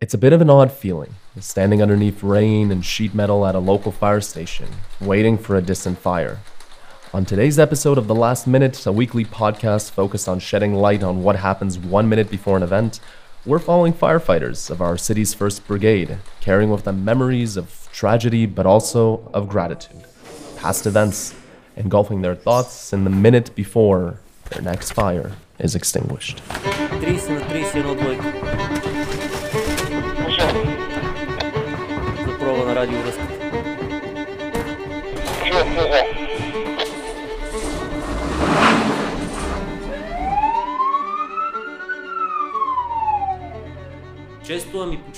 It's a bit of an odd feeling, standing underneath rain and sheet metal at a local fire station, waiting for a distant fire. On today's episode of The Last Minute, a weekly podcast focused on shedding light on what happens one minute before an event, we're following firefighters of our city's 1st Brigade, carrying with them memories of tragedy but also of gratitude, past events, engulfing their thoughts in the minute before their next fire is extinguished.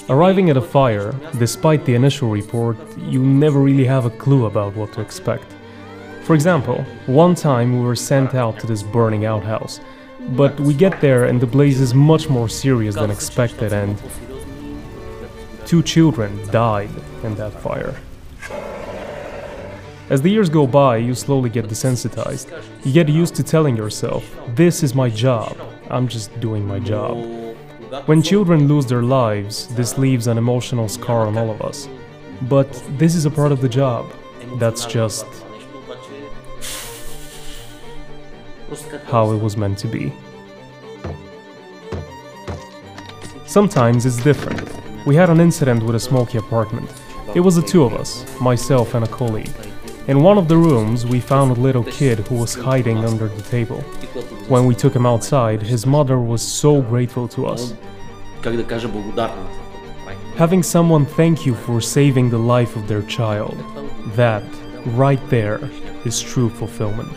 Arriving at a fire, despite the initial report, you never really have a clue about what to expect. For example, one time we were sent out to this burning outhouse, but we get there and the blaze is much more serious than expected and Two children died in that fire. As the years go by, you slowly get desensitized. You get used to telling yourself, this is my job, I'm just doing my job. When children lose their lives, this leaves an emotional scar on all of us. But this is a part of the job. That's just how it was meant to be. Sometimes it's different. We had an incident with a smoky apartment. It was the two of us, myself and a colleague. In one of the rooms, we found a little kid who was hiding under the table. When we took him outside, his mother was so grateful to us. Having someone thank you for saving the life of their child, that, right there, is true fulfillment.